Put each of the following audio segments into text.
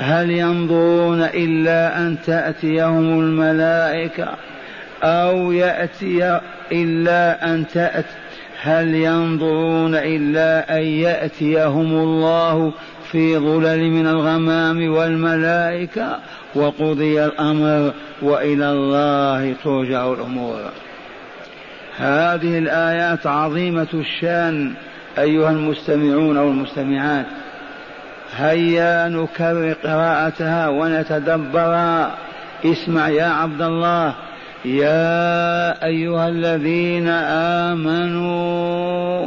هل ينظرون إلا أن تأتيهم الملائكة أو يأتي إلا أن تأتي هل ينظرون إلا أن يأتيهم الله في ظلل من الغمام والملائكة وقضي الأمر وإلى الله ترجع الأمور. هذه الآيات عظيمة الشأن أيها المستمعون والمستمعات. هيا نكرر قراءتها ونتدبرها اسمع يا عبد الله. يا أيها الذين آمنوا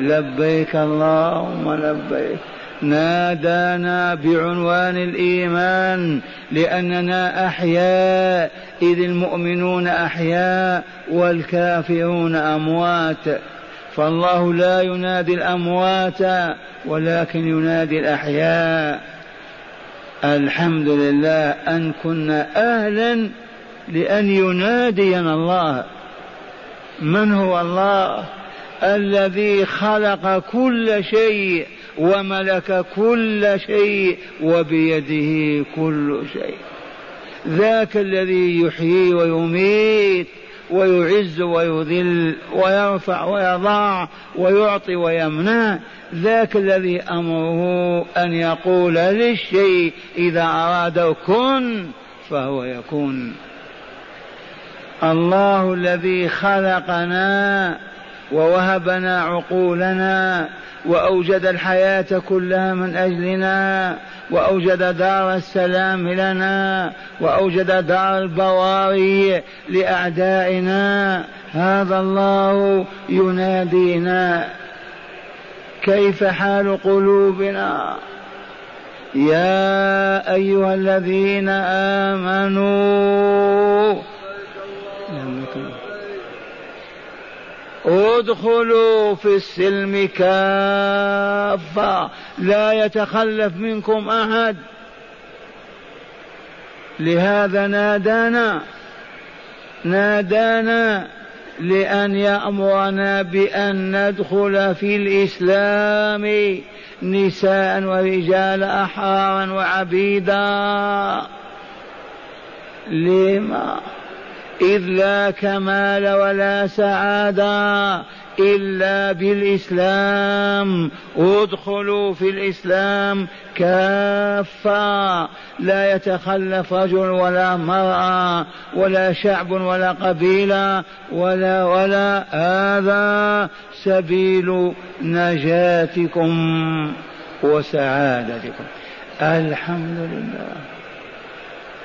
لبيك اللهم لبيك. نادانا بعنوان الإيمان لأننا أحياء إذ المؤمنون أحياء والكافرون أموات. فالله لا ينادي الأموات ولكن ينادي الأحياء. الحمد لله أن كنا أهلا لأن ينادينا الله. من هو الله؟ الذي خلق كل شيء وملك كل شيء وبيده كل شيء. ذاك الذي يحيي ويميت. ويعز ويذل ويرفع ويضع ويعطي ويمنع. ذاك الذي أمره أن يقول للشيء إذا اراده كن فهو يكون. الله الذي خلقنا ووهبنا عقولنا وأوجد الحياة كلها من أجلنا وأوجد دار السلام لنا وأوجد دار البواري لأعدائنا. هذا الله ينادينا. كيف حال قلوبنا؟ يا أيها الذين آمنوا ادخلوا في السلم كافة. لا يتخلف منكم أحد. لهذا نادانا. نادانا لأن يأمرنا بأن ندخل في الإسلام نساء ورجال أحرارا وعبيدا. لما؟ إذ لا كمال ولا سعادة إلا بالإسلام. ادخلوا في الإسلام كافة. لا يتخلف رجل ولا مرأة ولا شعب ولا قبيلة ولا ولا هذا سبيل نجاتكم وسعادتكم. الحمد لله.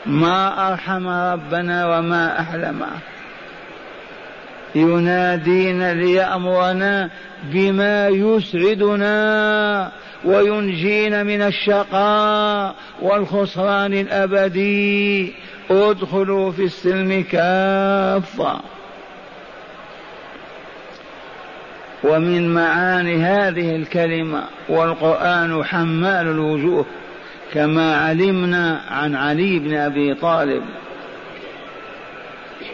ما أرحم ربنا وما أحلمه ينادينا ليأمرنا بما يسعدنا وينجينا من الشقاء والخسران الأبدي. ادخلوا في السلم كافة. ومن معاني هذه الكلمة والقرآن حمال الوجوه. كما علمنا عن علي بن أبي طالب.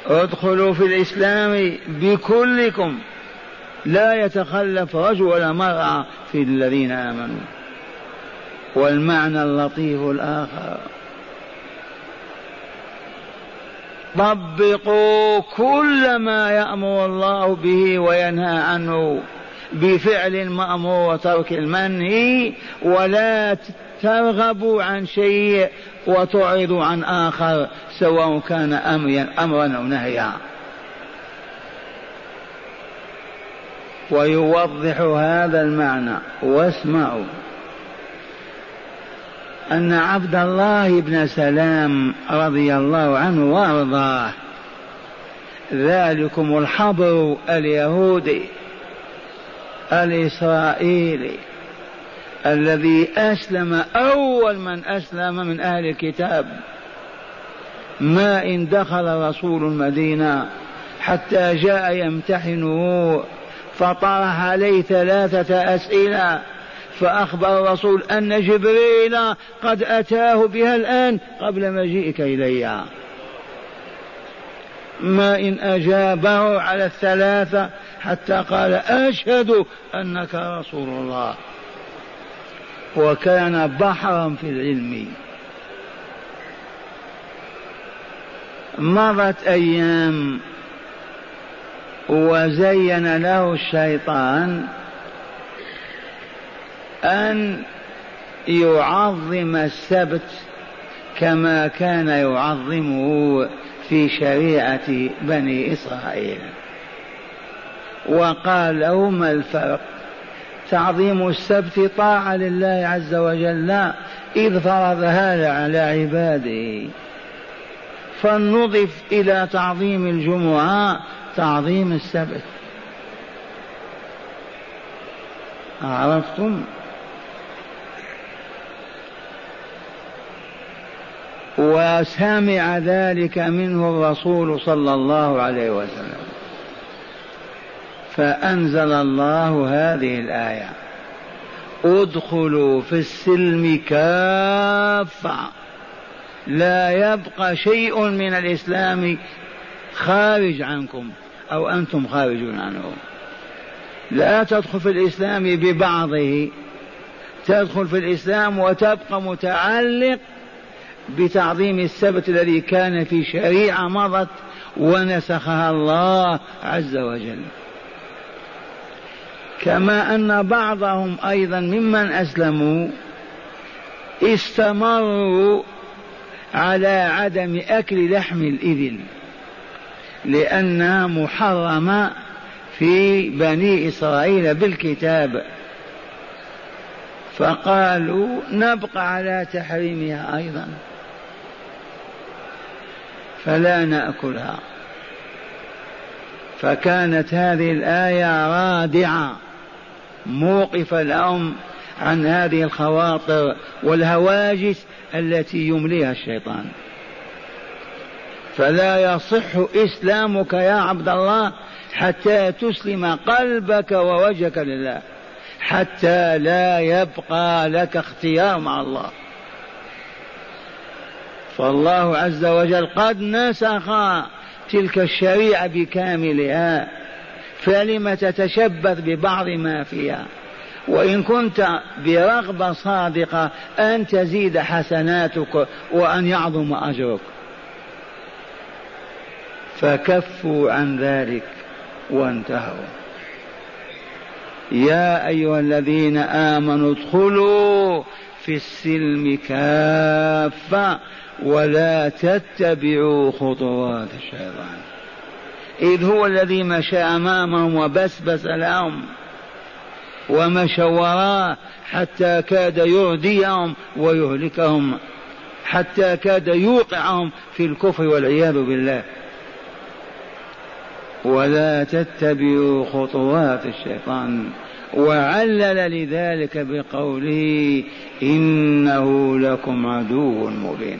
ادخلوا في الإسلام بكلكم. لا يتخلف رجل ولا مرأة في الذين آمنوا. والمعنى اللطيف الآخر. طبقوا كل ما يأمر الله به وينهى عنه بفعل المأمور وترك المنهي ولا ترغبوا عن شيء وتعرضوا عن آخر سواء كان أمرا أو نهيا. ويوضح هذا المعنى. واسمعوا. أن عبد الله بن سلام رضي الله عنه وأرضاه. ذلكم الحبر اليهودي. الإسرائيلي. الذي أسلم أول من أسلم من أهل الكتاب. ما إن دخل رسول المدينة حتى جاء يمتحنه فطرح عليه ثلاثة أسئلة فأخبر الرسول أن جبريل قد أتاه بها الآن قبل مجيئك إليها ما إن أجابه على الثلاثة حتى قال أشهد أنك رسول الله. وكان بحرا في العلم. مضت أيام وزين له الشيطان أن يعظم السبت كما كان يعظمه في شريعة بني إسرائيل. وقال له ما الفرق. تعظيم السبت طاعة لله عز وجل إذ فرضها على عباده. فلنضف إلى تعظيم الجمعة تعظيم السبت. عرفتم؟ وسمع ذلك منه الرسول صلى الله عليه وسلم. فأنزل الله هذه الآية. ادخلوا في السلم كافة. لا يبقى شيء من الإسلام خارج عنكم أو أنتم خارجون عنه. لا تدخل في الإسلام ببعضه. تدخل في الإسلام وتبقى متعلق بتعظيم السبت الذي كان في شريعة مضت ونسخها الله عز وجل. كما أن بعضهم أيضا ممن أسلموا استمروا على عدم أكل لحم الإبل لأنها محرمة في بني إسرائيل بالكتاب. فقالوا نبقى على تحريمها أيضا. فلا نأكلها. فكانت هذه الآية رادعة. موقفه لهم عن هذه الخواطر والهواجس التي يمليها الشيطان. فلا يصح إسلامك يا عبد الله حتى تسلم قلبك ووجهك لله حتى لا يبقى لك اختيار مع الله. فالله عز وجل قد نسخ تلك الشريعة بكاملها. فلم تتشبث ببعض ما فيها؟ وإن كنت برغبة صادقة أن تزيد حسناتك وأن يعظم أجرك. فكفوا عن ذلك وانتهوا. يا أيها الذين آمنوا ادخلوا في السلم كافة ولا تتبعوا خطوات الشيطان. إذ هو الذي مشى أمامهم وبسبس لهم ومشى وراه حتى كاد يرديهم ويهلكهم حتى كاد يوقعهم في الكفر والعياذ بالله. ولا تتبعوا خطوات الشيطان. وعلل لذلك بقوله إنه لكم عدو مبين.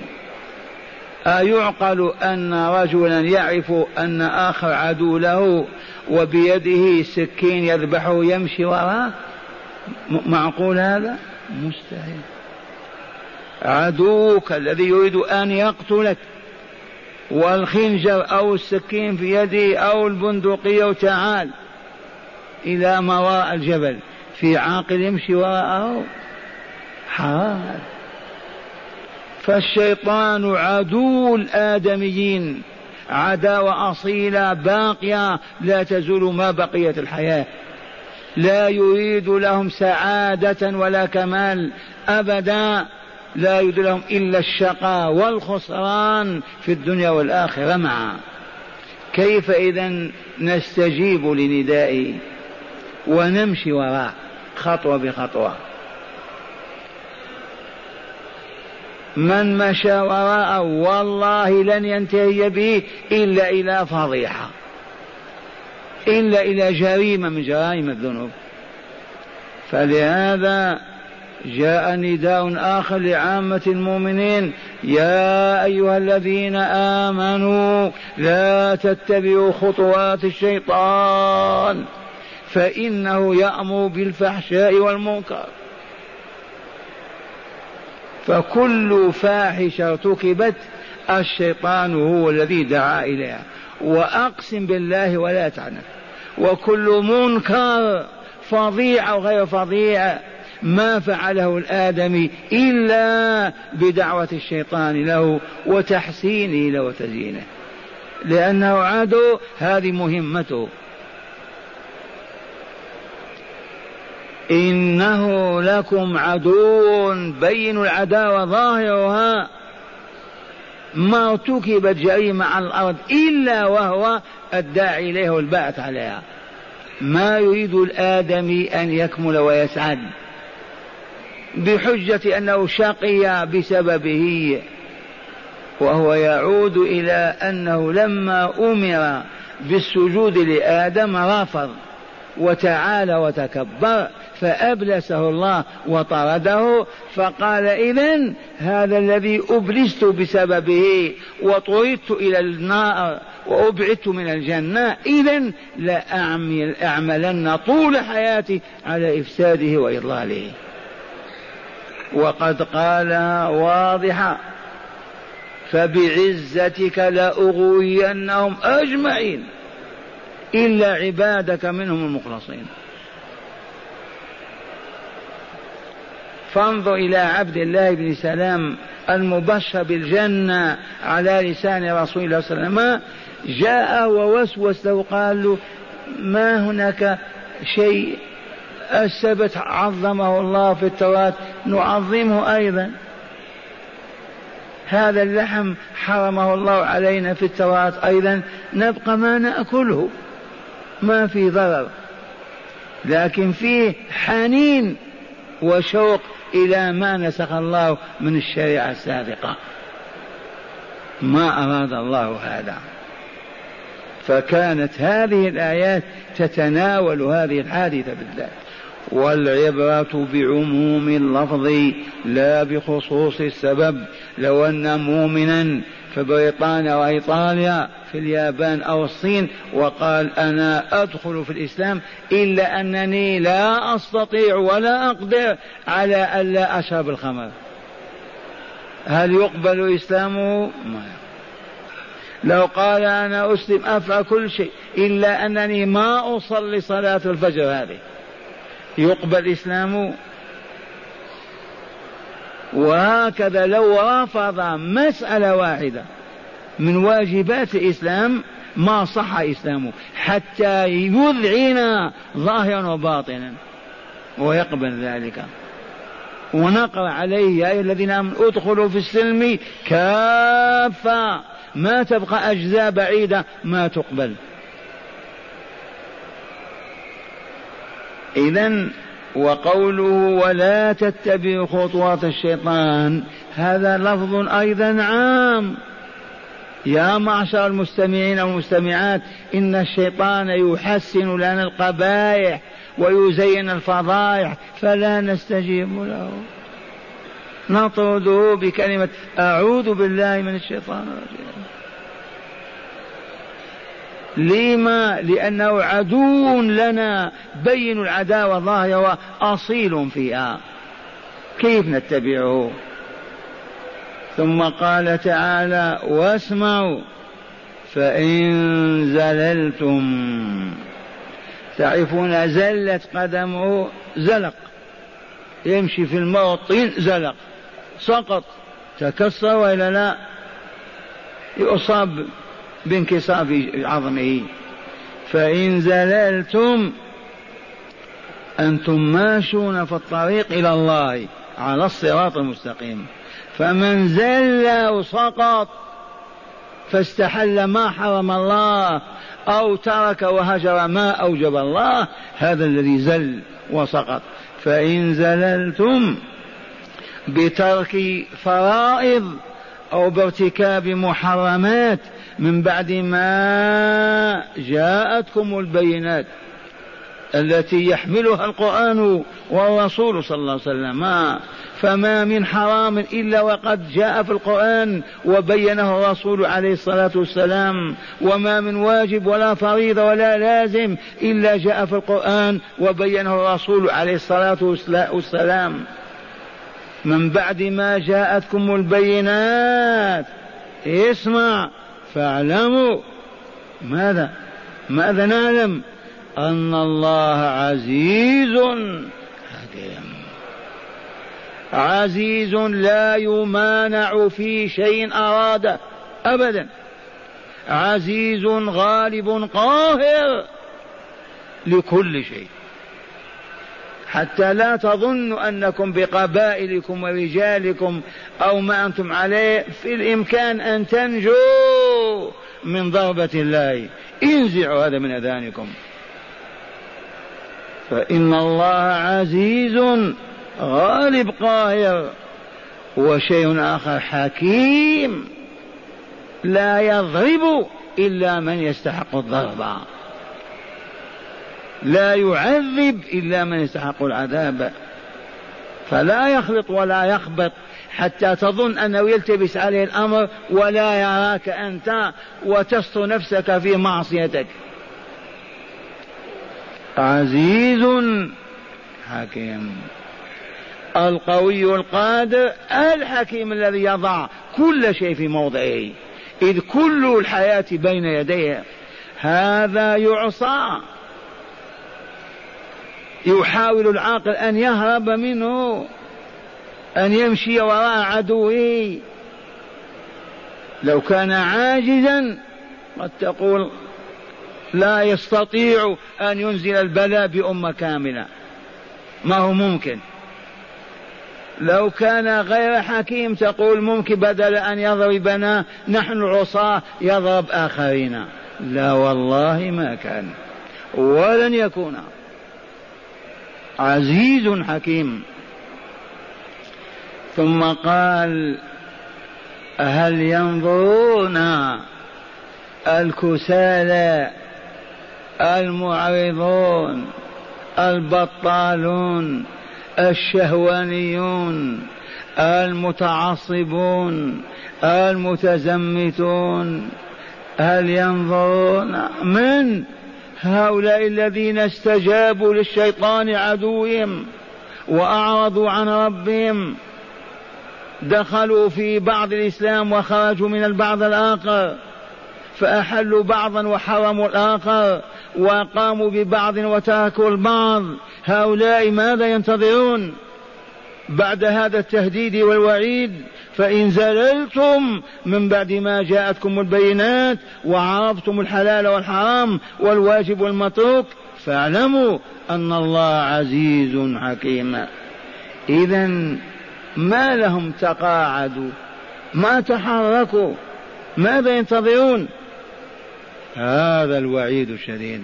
أيعقل أن رجلا يعرف أن آخر عدو له وبيده سكين يذبحه يمشي وراه؟ معقول هذا؟ مستحيل. عدوك الذي يريد أن يقتلك والخنجر أو السكين في يده أو البندقية وتعال إلى وراء الجبل في عاقل يمشي وراءه؟ حرام. فالشيطان عدو الآدميين. عداوة أصيلة باقية لا تزول ما بقيت الحياة. لا يريد لهم سعادة ولا كمال أبدا. لا يريد لهم إلا الشقاء والخسران في الدنيا والآخرة معا. كيف إذا نستجيب لندائه ونمشي وراء خطوة بخطوة؟ من مشى وراءه والله لن ينتهي به إلا إلى فضيحة إلا إلى جريمة من جرائم الذنوب. فلهذا جاء نداء آخر لعامة المؤمنين يا أيها الذين آمنوا لا تتبعوا خطوات الشيطان فإنه يأمر بالفحشاء والمنكر. فكل فاحشة ركبت الشيطان هو الذي دعا إليها. وأقسم بالله ولا تعنف. وكل منكر فظيع أو غير فظيع ما فعله الآدمي إلا بدعوة الشيطان له وتحسينه له وتزيينه. لأنه عدو هذه مهمته. إنه لكم عدو بين العداوة ظاهرها ما ارتكبت جريمة على الأرض إلا وهو الداعي إليه والباعث عليها. ما يريد الآدمي أن يكمل ويسعد بحجة أنه شقي بسببه وهو يعود إلى أنه لما أمر بالسجود لآدم رفض وتعالى وتكبر فأبلسه الله وطرده فقال إذا هذا الذي أبلست بسببه وطردت إلى النار وأبعدت من الجنة إذا لأعملن طول حياتي على إفساده وإضلاله. وقد قالها واضحة فبعزتك لأغوينهم أجمعين. إلا عبادك منهم المخلصين. فانظر إلى عبد الله بن سلام المبشر بالجنة على لسان رسول الله صلى الله عليه وسلم. جاء ووسوس له قال له ما هناك شيء السبت عظمه الله في التوراة؟ نعظمه أيضا. هذا اللحم حرمه الله علينا في التوراة أيضا. نبقى ما نأكله. ما في ضرر. لكن فيه حنين وشوق إلى ما نسخ الله من الشريعة السابقة. ما أراد الله هذا. فكانت هذه الآيات تتناول هذه الحادثة بالذات. والعبرة بعموم اللفظ لا بخصوص السبب. لو أن مؤمنا في بريطانيا وإيطاليا في اليابان أو الصين وقال أنا أدخل في الإسلام إلا أنني لا أستطيع ولا أقدر على ألا أشرب الخمر. هل يقبل إسلامه؟ ما لو قال أنا أسلم أفعل كل شيء إلا أنني ما أصلي صلاة الفجر هذه. يقبل إسلامه وهكذا لو رفض مسألة واحدة من واجبات الإسلام ما صح إسلامه حتى يذعن ظاهرا وباطنا. ويقبل ذلك. ونقرأ عليه يا أيها الذين آمنوا ادخلوا في السلم كافة. ما تبقى أجزاء بعيدة ما تقبل. إذا وقوله ولا تتبعوا خطوات الشيطان هذا لفظ أيضا عام. يا معشر المستمعين والمستمعات إن الشيطان يحسن لنا القبائح ويزين الفضائح فلا نستجيب له. نطرده بكلمة أعوذ بالله من الشيطان الرجيم. لما؟ لأنه عدو لنا بين العداوة ظاهرة أصيل فيها. كيف نتبعه؟ ثم قال تعالى واسمعوا فإن زللتم تعرفون زلت قدمه زلق. يمشي في الماء زلق. سقط. تكسر وإلا لا؟ يصاب بانكسار في عظمه. فإن زللتم أنتم ماشون في الطريق إلى الله على الصراط المستقيم. فمن زل وسقط فاستحل ما حرم الله أو ترك وهجر ما أوجب الله هذا الذي زل وسقط. فإن زللتم بترك فرائض أو بارتكاب محرمات من بعد ما جاءتكم البينات. التي يحملها القرآن والرسول صلى الله عليه وسلم. ما فما من حرام إلا وقد جاء في القرآن وبينه الرسول عليه الصلاة والسلام. وما من واجب ولا فريضة ولا لازم إلا جاء في القرآن وبينه الرسول عليه الصلاة والسلام. من بعد ما جاءتكم البينات اسمع فاعلموا. ماذا؟ ماذا نعلم؟ أن الله عزيز حكيم عزيز لا يمانع في شيء أراده أبدا. عزيز غالب قاهر لكل شيء. حتى لا تظنوا أنكم بقبائلكم ورجالكم أو ما أنتم عليه في الإمكان أن تنجوا من ضربة الله. انزعوا هذا من أذانكم. فإن الله عزيز غالب قاهر وشيء آخر حكيم لا يضرب إلا من يستحق الضرب. لا يعذب إلا من يستحق العذاب. فلا يخلط ولا يخبط حتى تظن أنه يلتبس عليه الأمر ولا يراك أنت وتسطو نفسك في معصيتك. عزيز. حكيم. القوي القادر الحكيم الذي يضع كل شيء في موضعه إذ كل الحياة بين يديه. هذا يعصى. يحاول العاقل أن يهرب منه أن يمشي وراء عدوه. لو كان عاجزا قد تقول لا يستطيع أن ينزل البلاء بأمة كاملة. ما هو ممكن؟ لو كان غير حكيم تقول ممكن بدل أن يضربنا نحن العصاة يضرب آخرين. لا والله ما كان. ولن يكون. عزيز حكيم. ثم قال هل ينظرون الكسالى المعرضون البطالون الشهوانيون المتعصبون المتزمتون. هل ينظرون من هؤلاء الذين استجابوا للشيطان عدوهم وأعرضوا عن ربهم؟ دخلوا في بعض الإسلام وخرجوا من البعض الآخر. فأحلوا بعضا وحرموا الآخر وقاموا ببعض وتركوا البعض. هؤلاء ماذا ينتظرون؟ بعد هذا التهديد والوعيد فإن زللتم من بعد ما جاءتكم البينات وعرفتم الحلال والحرام والواجب والمتروك فاعلموا أن الله عزيز حكيم. إذا ما لهم تقاعدوا؟ ما تحركوا؟ ماذا ينتظرون؟ هذا الوعيد الشديد.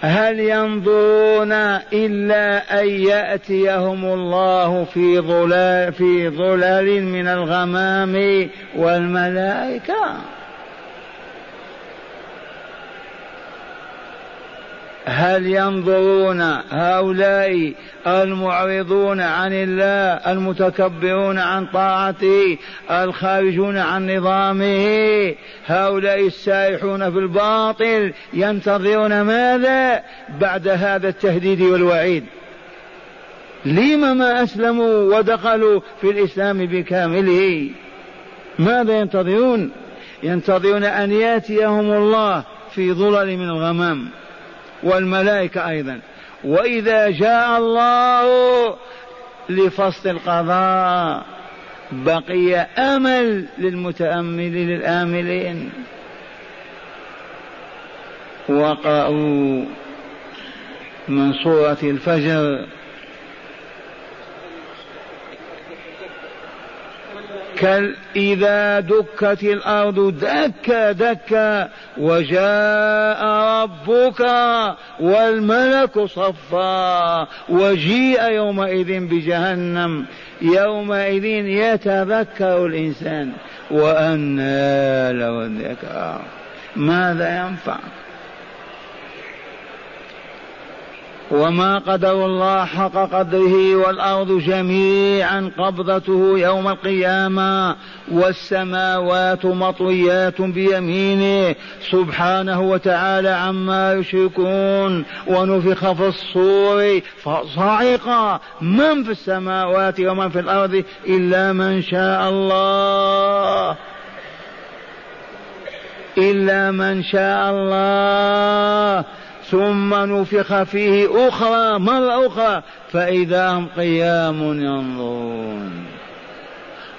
هل ينظرون إلا أن يأتيهم الله في ظلال في ظلال من الغمام والملائكة؟ هل ينظرون هؤلاء المعرضون عن الله المتكبرون عن طاعته الخارجون عن نظامه؟ هؤلاء السائحون في الباطل ينتظرون ماذا بعد هذا التهديد والوعيد؟ لم ما أسلموا ودخلوا في الإسلام بكامله؟ ماذا ينتظرون؟ ينتظرون أن يأتيهم الله في ظلل من الغمام. والملائكة أيضا. وإذا جاء الله لفصل القضاء بقي أمل للمتأملين للآملين. وقرأوا من سورة الفجر إذا دكت الأرض دكا دكا وجاء ربك والملك صفا وجيء يومئذ بجهنم. يومئذ يتذكر الإنسان وأنى له الذكرى. ماذا ينفع؟ وما قدر الله حق قدره والأرض جميعا قبضته يوم القيامة والسماوات مطويات بيمينه سبحانه وتعالى عما يشركون ونفخ في الصور فصعق من في السماوات ومن في الأرض إلا من شاء الله. إلا من شاء الله. ثم نفخ فيه أخرى مرة أخرى فإذا هم قيام ينظرون.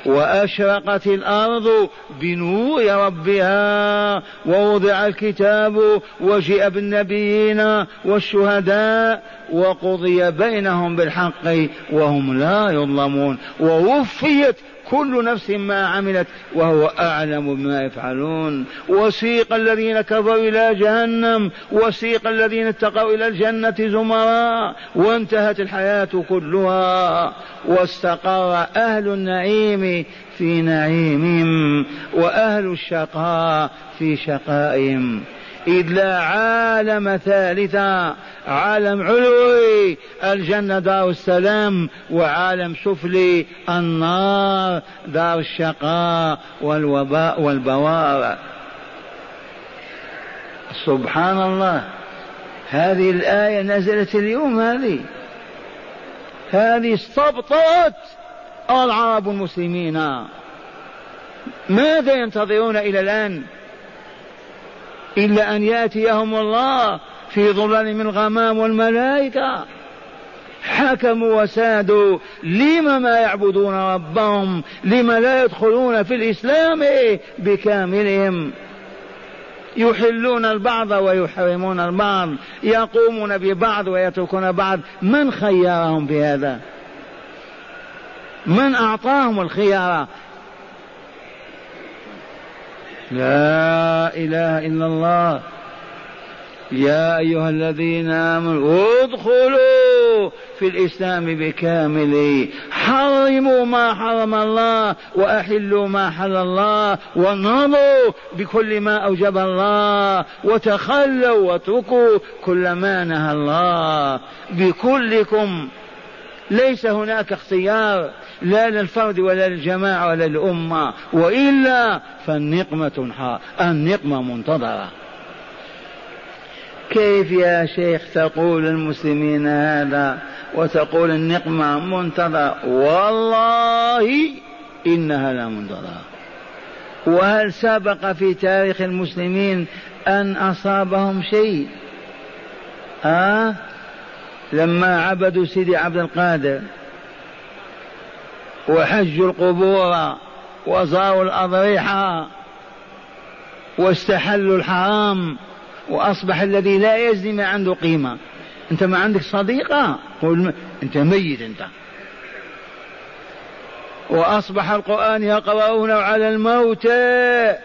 وأشرقت الأرض بنور ربها ووضع الكتاب وجيء بالنبيين والشهداء وقضي بينهم بالحق وهم لا يظلمون. ووفيت كل نفس ما عملت وهو أعلم بما يفعلون. وسيق الذين كفروا إلى جهنم وسيق الذين اتقوا إلى الجنة زمرا وانتهت الحياة كلها. واستقر أهل النعيم في نعيمهم وأهل الشقاء في شقائهم. إذ لا عالم ثالثا عالم علوي الجنة دار السلام وعالم سفلي النار دار الشقاء والوباء والبوار. سبحان الله هذه الآية نزلت اليوم هذه. هذه استبطأت العرب المسلمين. ماذا ينتظرون إلى الآن؟ إلا أن يأتيهم الله في ظلال من الغمام والملائكة. حكموا وسادوا لم ما يعبدون ربهم لم لا يدخلون في الإسلام بكاملهم. يحلون البعض ويحرمون البعض يقومون ببعض ويتركون بعض. من خيرهم بهذا من أعطاهم الخيار؟ لا إله إلا الله. يا أيها الذين آمنوا ادخلوا في الإسلام بكامله حرموا ما حرم الله وأحلوا ما حل الله ونرضوا بكل ما أوجب الله وتخلوا واتركوا كل ما نهى الله بكلكم. ليس هناك اختيار لا للفرد ولا للجماعة ولا للأمة وإلا فالنقمة النقمة منتظرة. كيف يا شيخ تقول المسلمين هذا وتقول النقمة منتظرة؟ والله إنها لمنتظرة وهل سبق في تاريخ المسلمين أن أصابهم شيء؟ آه لما عبدوا سيدي عبد القادر وحجوا القبور وزاروا الأضرحة واستحلوا الحرام وأصبح الذي لا يزني ما عنده قيمة. أنت ما عندك صديقة؟ قول أنت ميت أنت. وأصبح القرآن يقرؤون على الموتى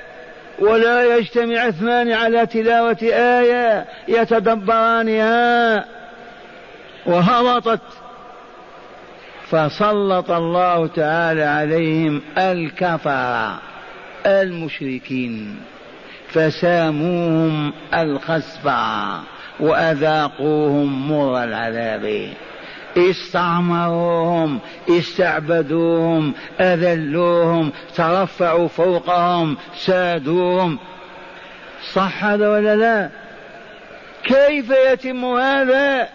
ولا يجتمع اثنان على تلاوة آية يتدبرانها. وهبطت. فسلط الله تعالى عليهم الكفر المشركين. فساموهم الخسف وأذاقوهم مر العذاب. استعمروهم استعبدوهم أذلوهم ترفعوا فوقهم سادوهم. صح هذا ولا لا؟ كيف يتم هذا؟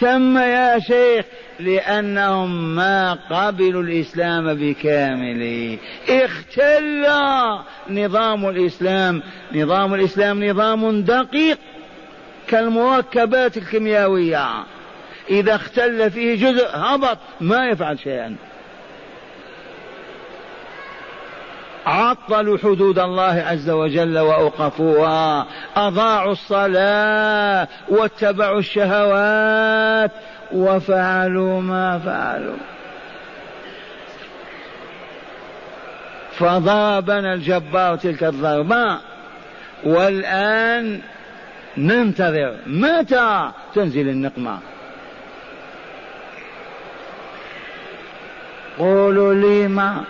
تم يا شيخ لأنهم ما قبلوا الإسلام بكامله اختل نظام الإسلام. نظام الإسلام نظام دقيق كالمركبات الكيميائية. إذا اختل فيه جزء هبط ما يفعل شيئا. عطلوا حدود الله عز وجل وأوقفوها أضاعوا الصلاة واتبعوا الشهوات وفعلوا ما فعلوا. فضربنا الجبار تلك الضربة والآن ننتظر متى تنزل النقمة. قولوا لي ما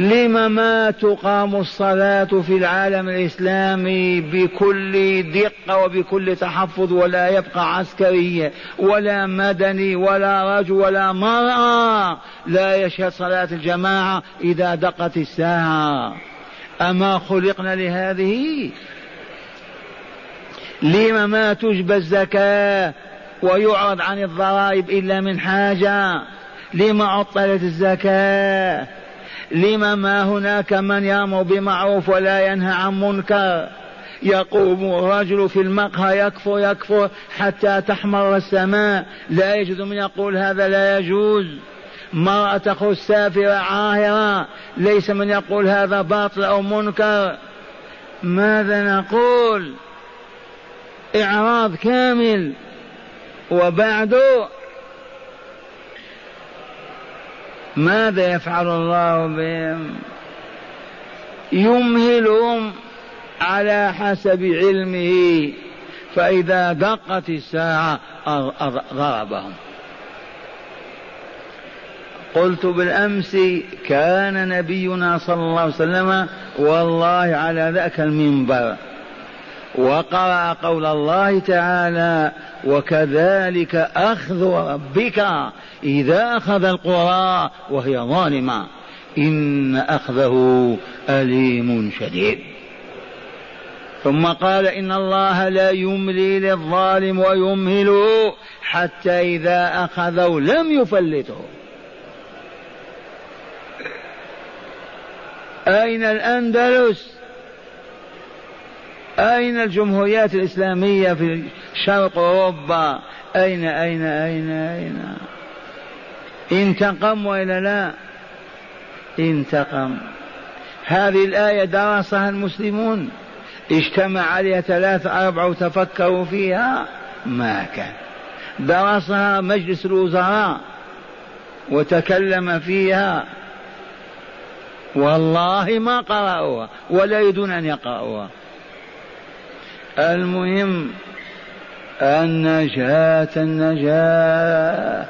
لم ما تقام الصلاة في العالم الإسلامي بكل دقة وبكل تحفظ ولا يبقى عسكري ولا مدني ولا رجل ولا مرأة لا يشهد صلاة الجماعة إذا دقت الساعة. أما خلقنا لهذه؟ لم ما تجبى الزكاة ويعرض عن الضرائب إلا من حاجة؟ لما عطلت الزكاة؟ لما ما هناك من يامر بمعروف ولا ينهى عن منكر؟ يقوم الرجل في المقهى يكفر يكفر حتى تحمر السماء. لا يجوز من يقول هذا لا يجوز. مرأة تخرج سافرة عاهرة ليس من يقول هذا باطل أو منكر. ماذا نقول؟ إعراض كامل. وبعد ماذا يفعل الله بهم؟ يمهلهم على حسب علمه فإذا دقت الساعة ضربهم قلت بالأمس كان نبينا صلى الله عليه وسلم والله على ذاك المنبر. وقرأ قول الله تعالى وكذلك أخذ ربك إذا أخذ القرى وهي ظالمة. إن أخذه أليم شديد. ثم قال إن الله لا يملي للظالم ويمهله حتى إذا أخذه لم يفلته. أين الأندلس؟ أين الجمهوريات الإسلامية في شرق أوروبا؟ أين أين أين أين؟ انتقم وإلا لا؟ انتقم. هذه الآية درسها المسلمون. اجتمع عليها ثلاثة أربعة وتفكروا فيها. ما كان. درسها مجلس الوزراء وتكلم فيها. والله ما قرأوها ولا يريدون أن يقرأوها. المهم النجاة النجاة.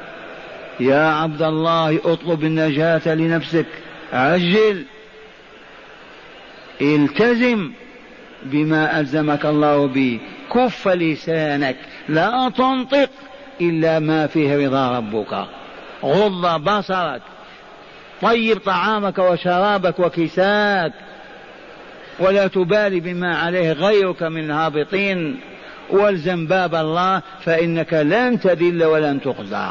يا عبد الله اطلب النجاة لنفسك. عجل. التزم بما ألزمك الله به. كف لسانك. لا تنطق إلا ما فيه رضا ربك. غض بصرك. طيب طعامك وشرابك وكساك. ولا تبالي بما عليه غيرك من الهابطين والزم باب الله فإنك لن تذل ولن تخزى.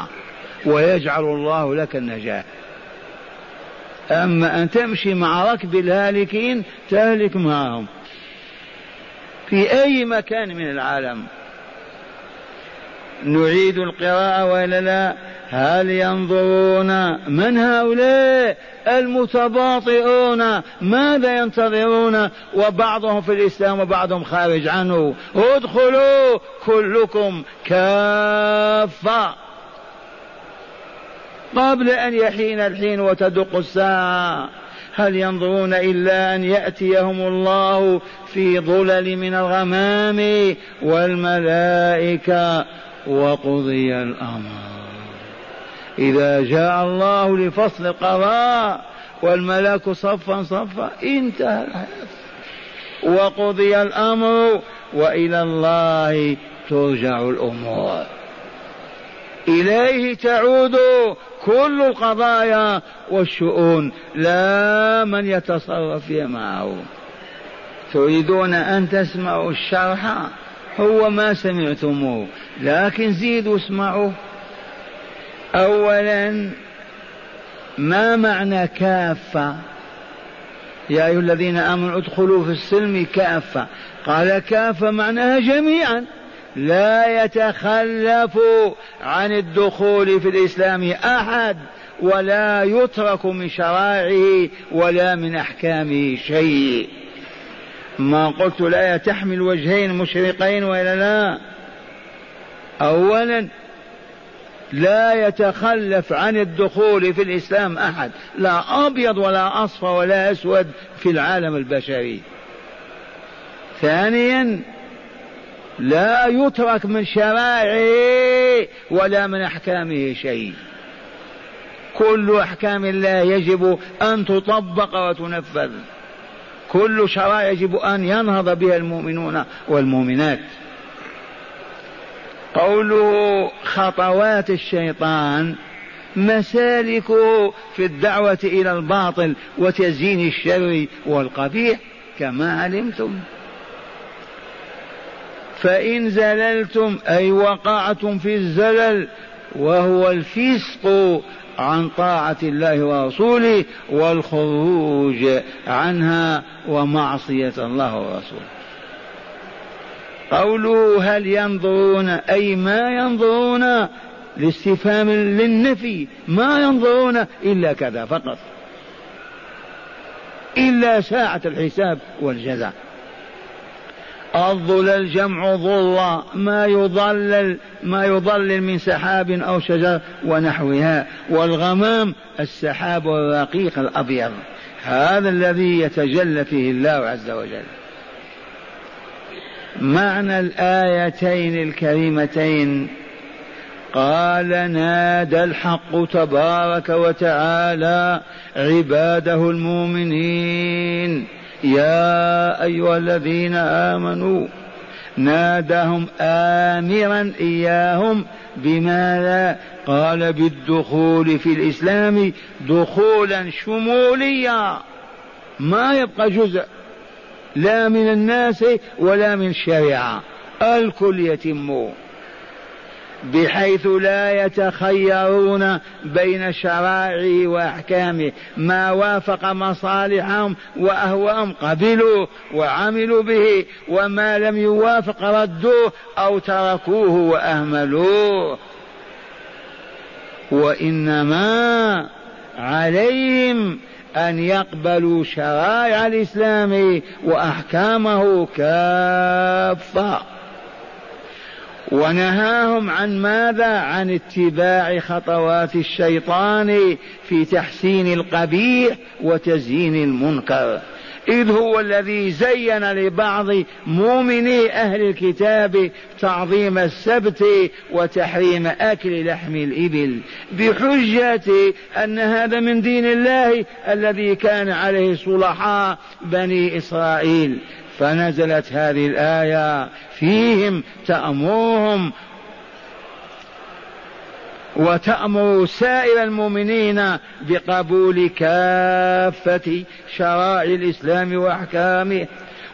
ويجعل الله لك النجاة. أما أن تمشي مع ركب الهالكين تهلك معهم. في أي مكان من العالم. نعيد القراءة وإلا لا؟ هل ينظرون من هؤلاء المتباطئون؟ ماذا ينتظرون؟ وبعضهم في الإسلام وبعضهم خارج عنه. ادخلوا كلكم كافة. قبل أن يحين الحين وتدق الساعة هل ينظرون إلا أن يأتيهم الله في ظلل من الغمام والملائكة وقضي الأمر؟ إذا جاء الله لفصل القضاء والملك صفا صفا انتهى. وقضي الأمر وإلى الله ترجع الأمور. إليه تعود كل القضايا والشؤون لا من يتصرف فيها معه تريدون أن تسمعوا الشرح؟ هو ما سمعتموه لكن زيدوا اسمعوا أولا ما معنى كافة؟ يا أيها الذين آمنوا ادخلوا في السلم كافة. قال كافة معناها جميعا. لا يتخلف عن الدخول في الإسلام أحد ولا يترك من شرائعه ولا من أحكامه شيء. ما قلت لا تحمل وجهين مشرقين وإلا لا. أولا لا يتخلف عن الدخول في الإسلام أحد لا أبيض ولا أصفر ولا أسود في العالم البشري. ثانيا لا يترك من شرائعه ولا من أحكامه شيء. كل أحكام الله يجب أن تطبق وتنفذ. كل شرائع يجب أن ينهض بها المؤمنون والمؤمنات. قوله خطوات الشيطان مسالكه في الدعوة إلى الباطل وتزيين الشر والقبيح كما علمتم. فإن زللتم أي وقعتم في الزلل وهو الفسق عن طاعة الله ورسوله والخروج عنها ومعصية الله ورسوله. قوله هل ينظرون؟ أي ما ينظرون لاستفهام للنفي ما ينظرون إلا كذا فقط. إلا ساعة الحساب والجزاء. الظلل جمع ظلة ما يضلل ما يضلل من سحاب أو شجر ونحوها. والغمام السحاب الرقيق الأبيض. هذا الذي يتجلى فيه الله عز وجل. معنى الآيتين الكريمتين. قال نادى الحق تبارك وتعالى عباده المؤمنين. يا أيها الذين آمنوا ناداهم امرا إياهم بماذا؟ قال بالدخول في الإسلام دخولا شموليا. ما يبقى جزء. لا من الناس ولا من الشريعة. الكل يتم. بحيث لا يتخيرون بين شرائعه واحكامه ما وافق مصالحهم وأهواءهم قبلوا وعملوا به وما لم يوافق ردوه أو تركوه وأهملوه. وإنما عليهم أن يقبلوا شرائع الإسلام وأحكامه كافة. ونهاهم عن ماذا؟ عن اتباع خطوات الشيطان في تحسين القبيح وتزيين المنكر. إذ هو الذي زين لبعض مؤمني أهل الكتاب تعظيم السبت وتحريم أكل لحم الإبل بحجة أن هذا من دين الله الذي كان عليه صلحاء بني إسرائيل. فنزلت هذه الآية فيهم تأمرهم وتأمر سائر المؤمنين بقبول كافة شرائع الإسلام وأحكامه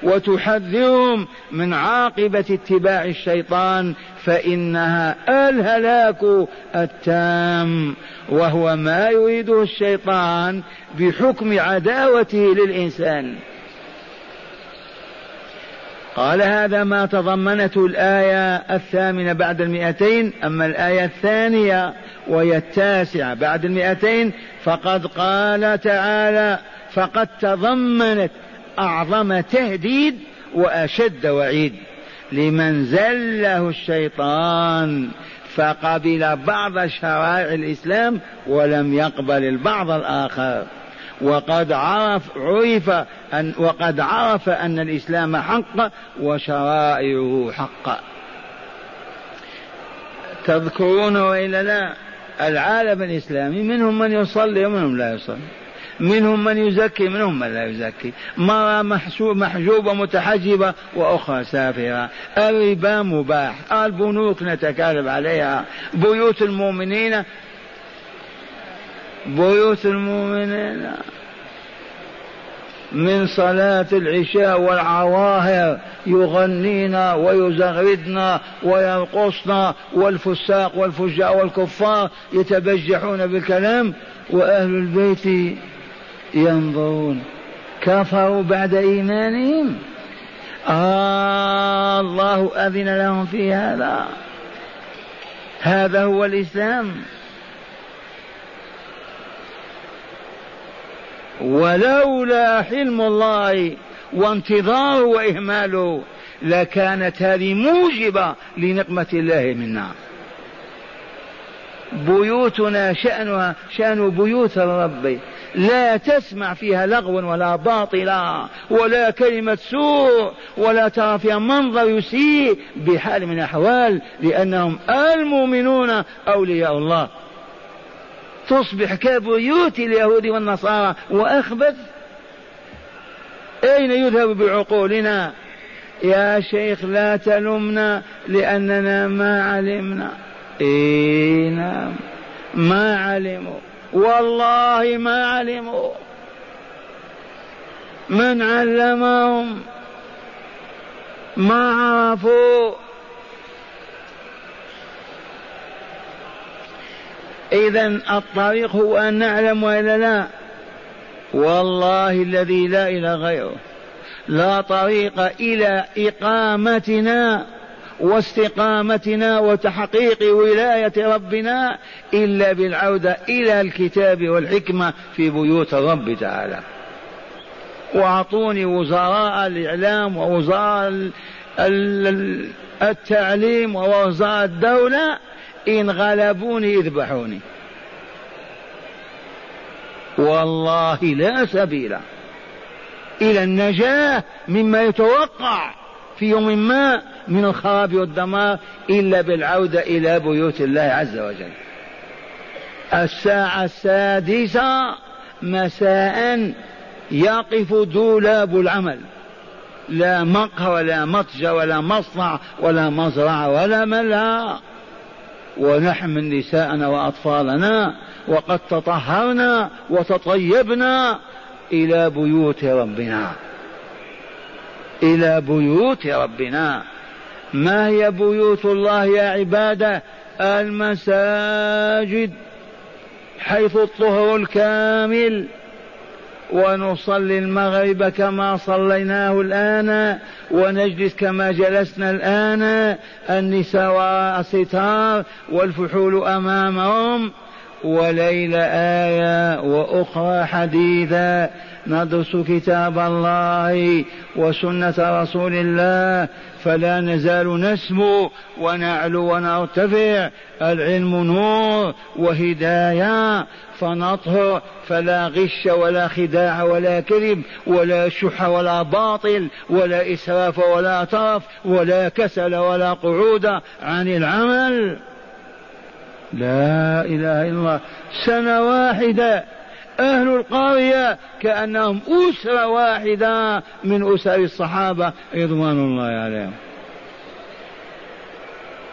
وتحذرهم من عاقبة اتباع الشيطان فإنها الهلاك التام. وهو ما يريده الشيطان بحكم عداوته للإنسان. قال هذا ما تضمنته الآية الثامنة بعد المئتين أما الآية الثانية وهي التاسعة بعد المئتين فقد قال تعالى فقد تضمنت أعظم تهديد وأشد وعيد لمن زله الشيطان فقبل بعض شرائع الإسلام ولم يقبل البعض الآخر. وقد عرف عرف أن وقد عرف أن الإسلام حق وشرائعه حق. تذكرون وإلا لا العالم الإسلامي منهم من يصلي ومنهم لا يصلي. منهم من يزكي منهم من لا يزكي. مرة محجوبة متحجبة وأخرى سافرة. الربا مباح. البنوك نتكالب عليها. بيوت المؤمنين بيوت المؤمنين من صلاة العشاء والعواهر يغنين ويزغردن ويرقصن والفساق والفجاء والكفار يتبجحون بالكلام وأهل البيت ينظرون. كفروا بعد إيمانهم. آه الله أذن لهم في هذا. هذا هو الإسلام. ولولا حلم الله وانتظاره وإهماله لكانت هذه موجبة لنقمة الله منا. بيوتنا شأنها شأن بيوت الرب. لا تسمع فيها لغوا ولا باطلا ولا كلمة سوء ولا ترى فيها منظر يسيء بحال من الأحوال لأنهم المؤمنون أولياء الله. تصبح كبيوت اليهود والنصارى وأخبث؟ أين يذهب بعقولنا؟ يا شيخ لا تلمنا لأننا ما علمنا. إيه نعم. ما علموا. والله ما علموا. من علمهم؟ ما عرفوا. إذا الطريق هو أن نعلم وإلا لا. والله الذي لا إله غيره. لا طريق إلى إقامتنا واستقامتنا وتحقيق ولاية ربنا إلا بالعودة إلى الكتاب والحكمة في بيوت الرب تعالى. وأعطوني وزراء الإعلام ووزراء التعليم ووزراء الدولة إن غلبوني يذبحوني. والله لا سبيل. إلى النجاة مما يتوقع في يوم ما من الخراب والدمار إلا بالعودة إلى بيوت الله عز وجل. الساعة السادسة مساء يقف دولاب العمل. لا مقهى ولا متجر ولا مصنع ولا مزرعة ولا ملا ونحمل نساءنا وأطفالنا وقد تطهرنا وتطيبنا إلى بيوت ربنا. إلى بيوت ربنا. ما هي بيوت الله يا عبادة؟ المساجد حيث الطهر الكامل. ونصلي المغرب كما صليناه الآن ونجلس كما جلسنا الآن. النساء ستار والفحول أمامهم. وليلة آية وأخرى حديثا. ندرس كتاب الله وسنة رسول الله. فلا نزال نسمو ونعلو ونرتفع. العلم نور وهداية. فنطهر فلا غش ولا خداع ولا كذب ولا شح ولا باطل ولا إسراف ولا طرف ولا كسل ولا قعود عن العمل. لا إله إلا الله. سنة واحدة. أهل القرية كأنهم أسرة واحدة من أسر الصحابة رضوان الله عليهم.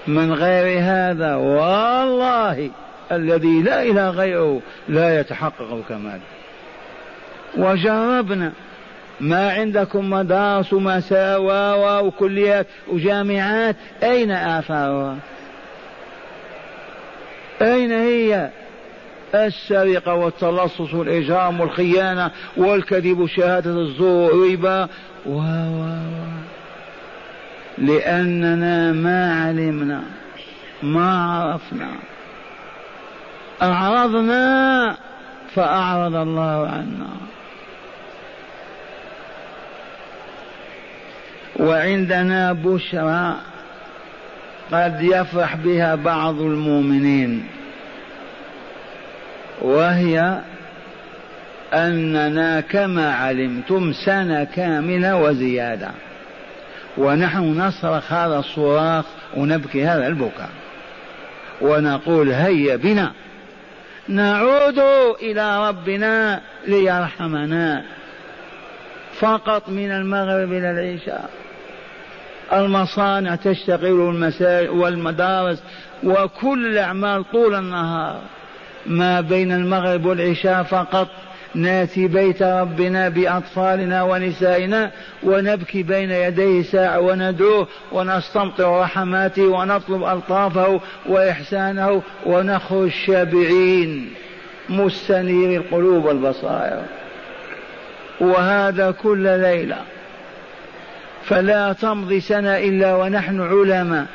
من غير هذا والله الذي لا إله غيره لا يتحقق كمال وجربنا ما عندكم مدارس ومساوى وكليات وجامعات؟ أين آثارها؟ أين هي؟ السرقة والتلصص والإجرام والخيانة والكذب وشهادة الزور والربا و. لأننا ما علمنا ما عرفنا. أعرضنا فأعرض الله عنا وعندنا بشرى قد يفرح بها بعض المؤمنين وهي أننا كما علمتم سنة كاملة وزيادة ونحن نصرخ هذا الصراخ ونبكي هذا البكاء ونقول هيا بنا. نعود إلى ربنا ليرحمنا. فقط من المغرب إلى العشاء. المصانع تشتغل والمدارس وكل الأعمال طول النهار. ما بين المغرب والعشاء فقط ناتي بيت ربنا بأطفالنا ونسائنا ونبكي بين يديه ساعة وندعوه ونستمطر رحماته ونطلب ألطافه وإحسانه ونخرج شابعين مستنير القلوب والبصائر. وهذا كل ليلة. فلا تمضي سنة إلا ونحن علماء.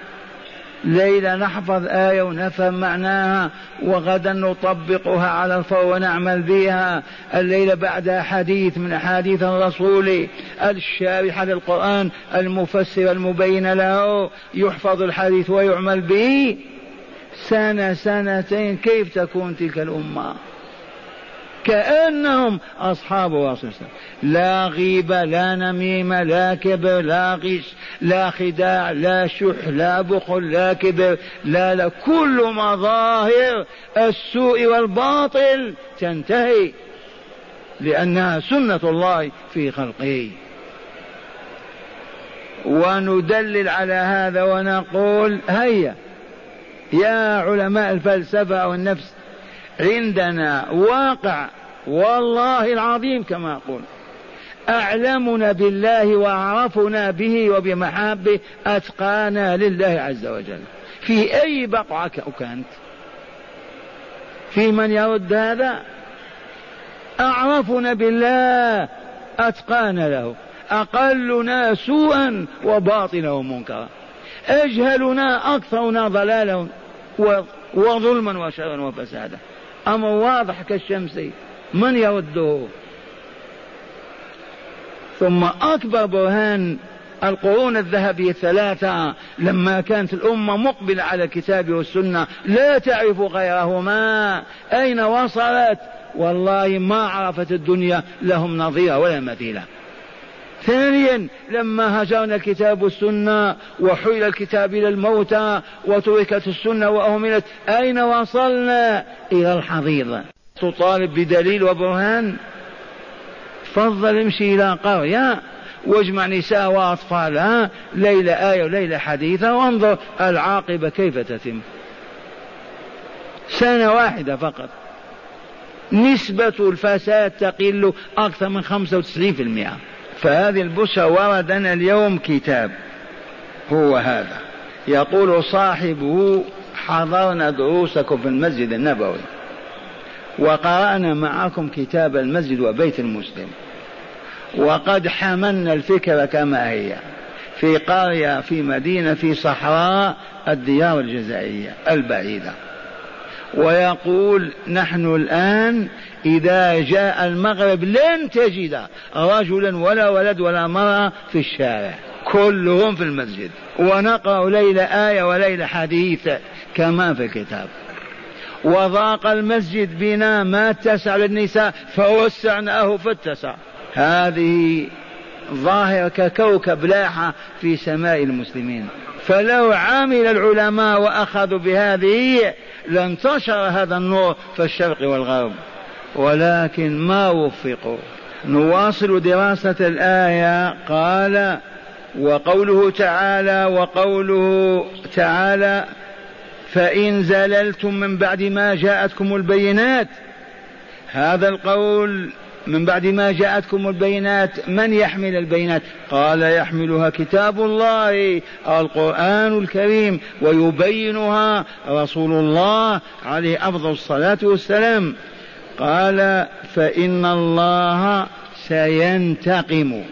ليلة نحفظ آية ونفهم معناها وغدا نطبقها على الفور ونعمل بها. الليلة بعدها حديث من أحاديث الرسول الشارحة للقرآن المفسر المبين له يحفظ الحديث ويعمل به. سنة سنتين كيف تكون تلك الأمة؟ كأنهم أصحاب رسول الله لا غيبة لا نميمة لا كبر لا غش لا خداع لا شح لا بخل لا كبر لا لا. كل مظاهر السوء والباطل تنتهي لأنها سنة الله في خلقه. وندلل على هذا ونقول هيا يا علماء الفلسفة والنفس عندنا واقع والله العظيم كما أقول. أعلمنا بالله وأعرفنا به وبمحابه أتقانا لله عز وجل. في أي بقعة كانت؟ في من يرد هذا؟ أعرفنا بالله أتقانا له. أقلنا سوءا وباطلا ومنكرا أجهلنا أكثرنا ضلالا وظلما وشرا وفسادا. أمر واضح كالشمس من يرده ثم أكبر برهان القرون الذهبية الثلاثة لما كانت الأمة مقبلة على الكتاب والسنة لا تعرف غيرهما. أين وصلت؟ والله ما عرفت الدنيا لهم نظير ولا مثيلة ثانيا لما هجرنا الكتاب والسنة وحيل الكتاب إلى الموتى وتركت السنة وأهملت أين وصلنا؟ إلى الحضيض تطالب بدليل وبرهان؟ فضل امشي إلى قرية. واجمع نساء وأطفالها ليلة آية وليلة حديثة. وانظر العاقبة كيف تتم. سنة واحدة فقط. نسبة الفساد تقل أكثر من 95% فهذه البشرى وردنا اليوم كتاب هو هذا. يقول صاحبه حضرنا دروسكم في المسجد النبوي وقرأنا معكم كتاب المسجد وبيت المسلم وقد حملنا الفكرة كما هي في قرية في مدينة في صحراء الديار الجزائرية البعيدة. ويقول نحن الآن إذا جاء المغرب لن تجد رجلا ولا ولد ولا مرأة في الشارع. كلهم في المسجد. ونقرأ ليلة آية وليلة حديث كما في الكتاب. وضاق المسجد بنا ما اتسع للنساء فوسعناه فاتسع هذه ظاهرة ككوكب لاح في سماء المسلمين. فلو عمل العلماء وأخذوا بهذه لانتشر هذا النور في الشرق والغرب. ولكن ما وفقوا. نواصل دراسة الآية. قال وقوله تعالى وقوله تعالى فإن زللتم من بعد ما جاءتكم البينات. هذا القول من بعد ما جاءتكم البينات من يحمل البينات؟ قال يحملها كتاب الله القرآن الكريم ويبينها رسول الله عليه أفضل الصلاة والسلام. قال فإن الله سينتقم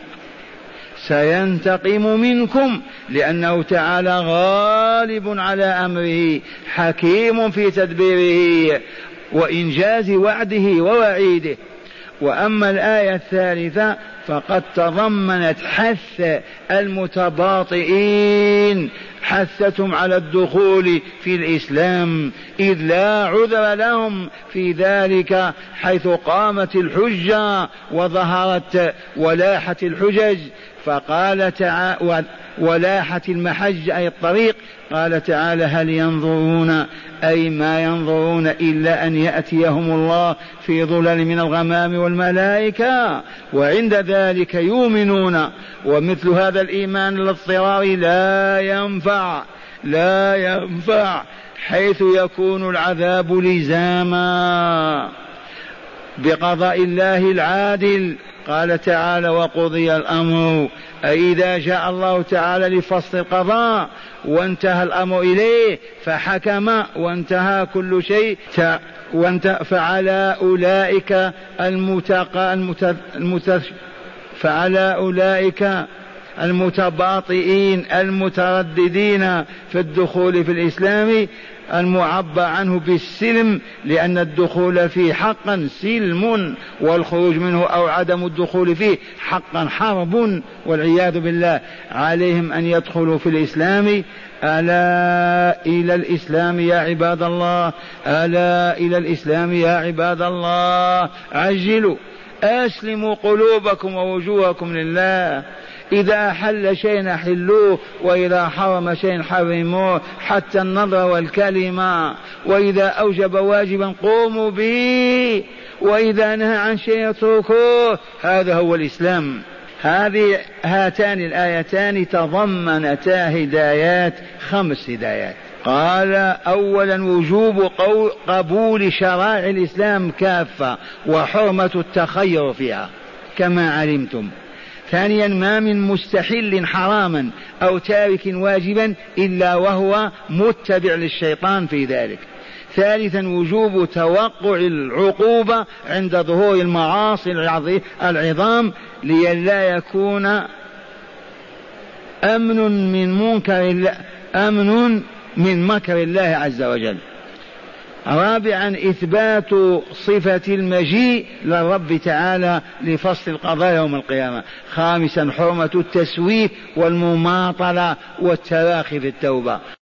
سينتقم منكم لأنه تعالى غالب على أمره حكيم في تدبيره وإنجاز وعده ووعيده. وأما الآية الثالثة فقد تضمنت حث المتباطئين حثتهم على الدخول في الإسلام إذ لا عذر لهم في ذلك حيث قامت الحجة وظهرت ولاحت الحجج. فقال تعالى ولاحت المحج أي الطريق قال تعالى هل ينظرون أي ما ينظرون إلا أن يأتيهم الله في ظلل من الغمام والملائكة وعند ذلك يؤمنون. ومثل هذا الإيمان الاضطراري لا ينفع لا ينفع حيث يكون العذاب لزاما بقضاء الله العادل. قال تعالى وقضي الأمر. أي إذا جاء الله تعالى لفصل القضاء وانتهى الأمر إليه فحكم وانتهى كل شيء. فعلى أولئك المتقى المت... المت... فعلى أولئك المتباطئين المترددين في الدخول في الإسلام. المعبى عنه بالسلم لأن الدخول فيه حقا سلم والخروج منه أو عدم الدخول فيه حقا حرب والعياذ بالله. عليهم أن يدخلوا في الإسلام. ألا إلى الإسلام يا عباد الله. ألا إلى الإسلام يا عباد الله. عجلوا أسلموا قلوبكم ووجوهكم لله. إذا أحل شيء أحلوه وإذا حرم شيء حرموه حتى النظر والكلمة. وإذا أوجب واجبا قوموا به. وإذا نهى عن شيء اتركوه. هذا هو الإسلام. هذه هاتان الآيتان تضمنتا هدايات خمس هدايات. قال أولا وجوب قبول شرائع الإسلام كافة وحرمة التخير فيها. كما علمتم. ثانيا ما من مستحل حراما أو تارك واجبا إلا وهو متبع للشيطان في ذلك. ثالثا وجوب توقع العقوبة عند ظهور المعاصي العظام لئلا يكون أمن من منكر أمن من مكر الله عز وجل. رابعا إثبات صفة المجيء للرب تعالى لفصل القضاء يوم القيامة. خامسا حرمة التسويف والمماطلة والتراخي في التوبة.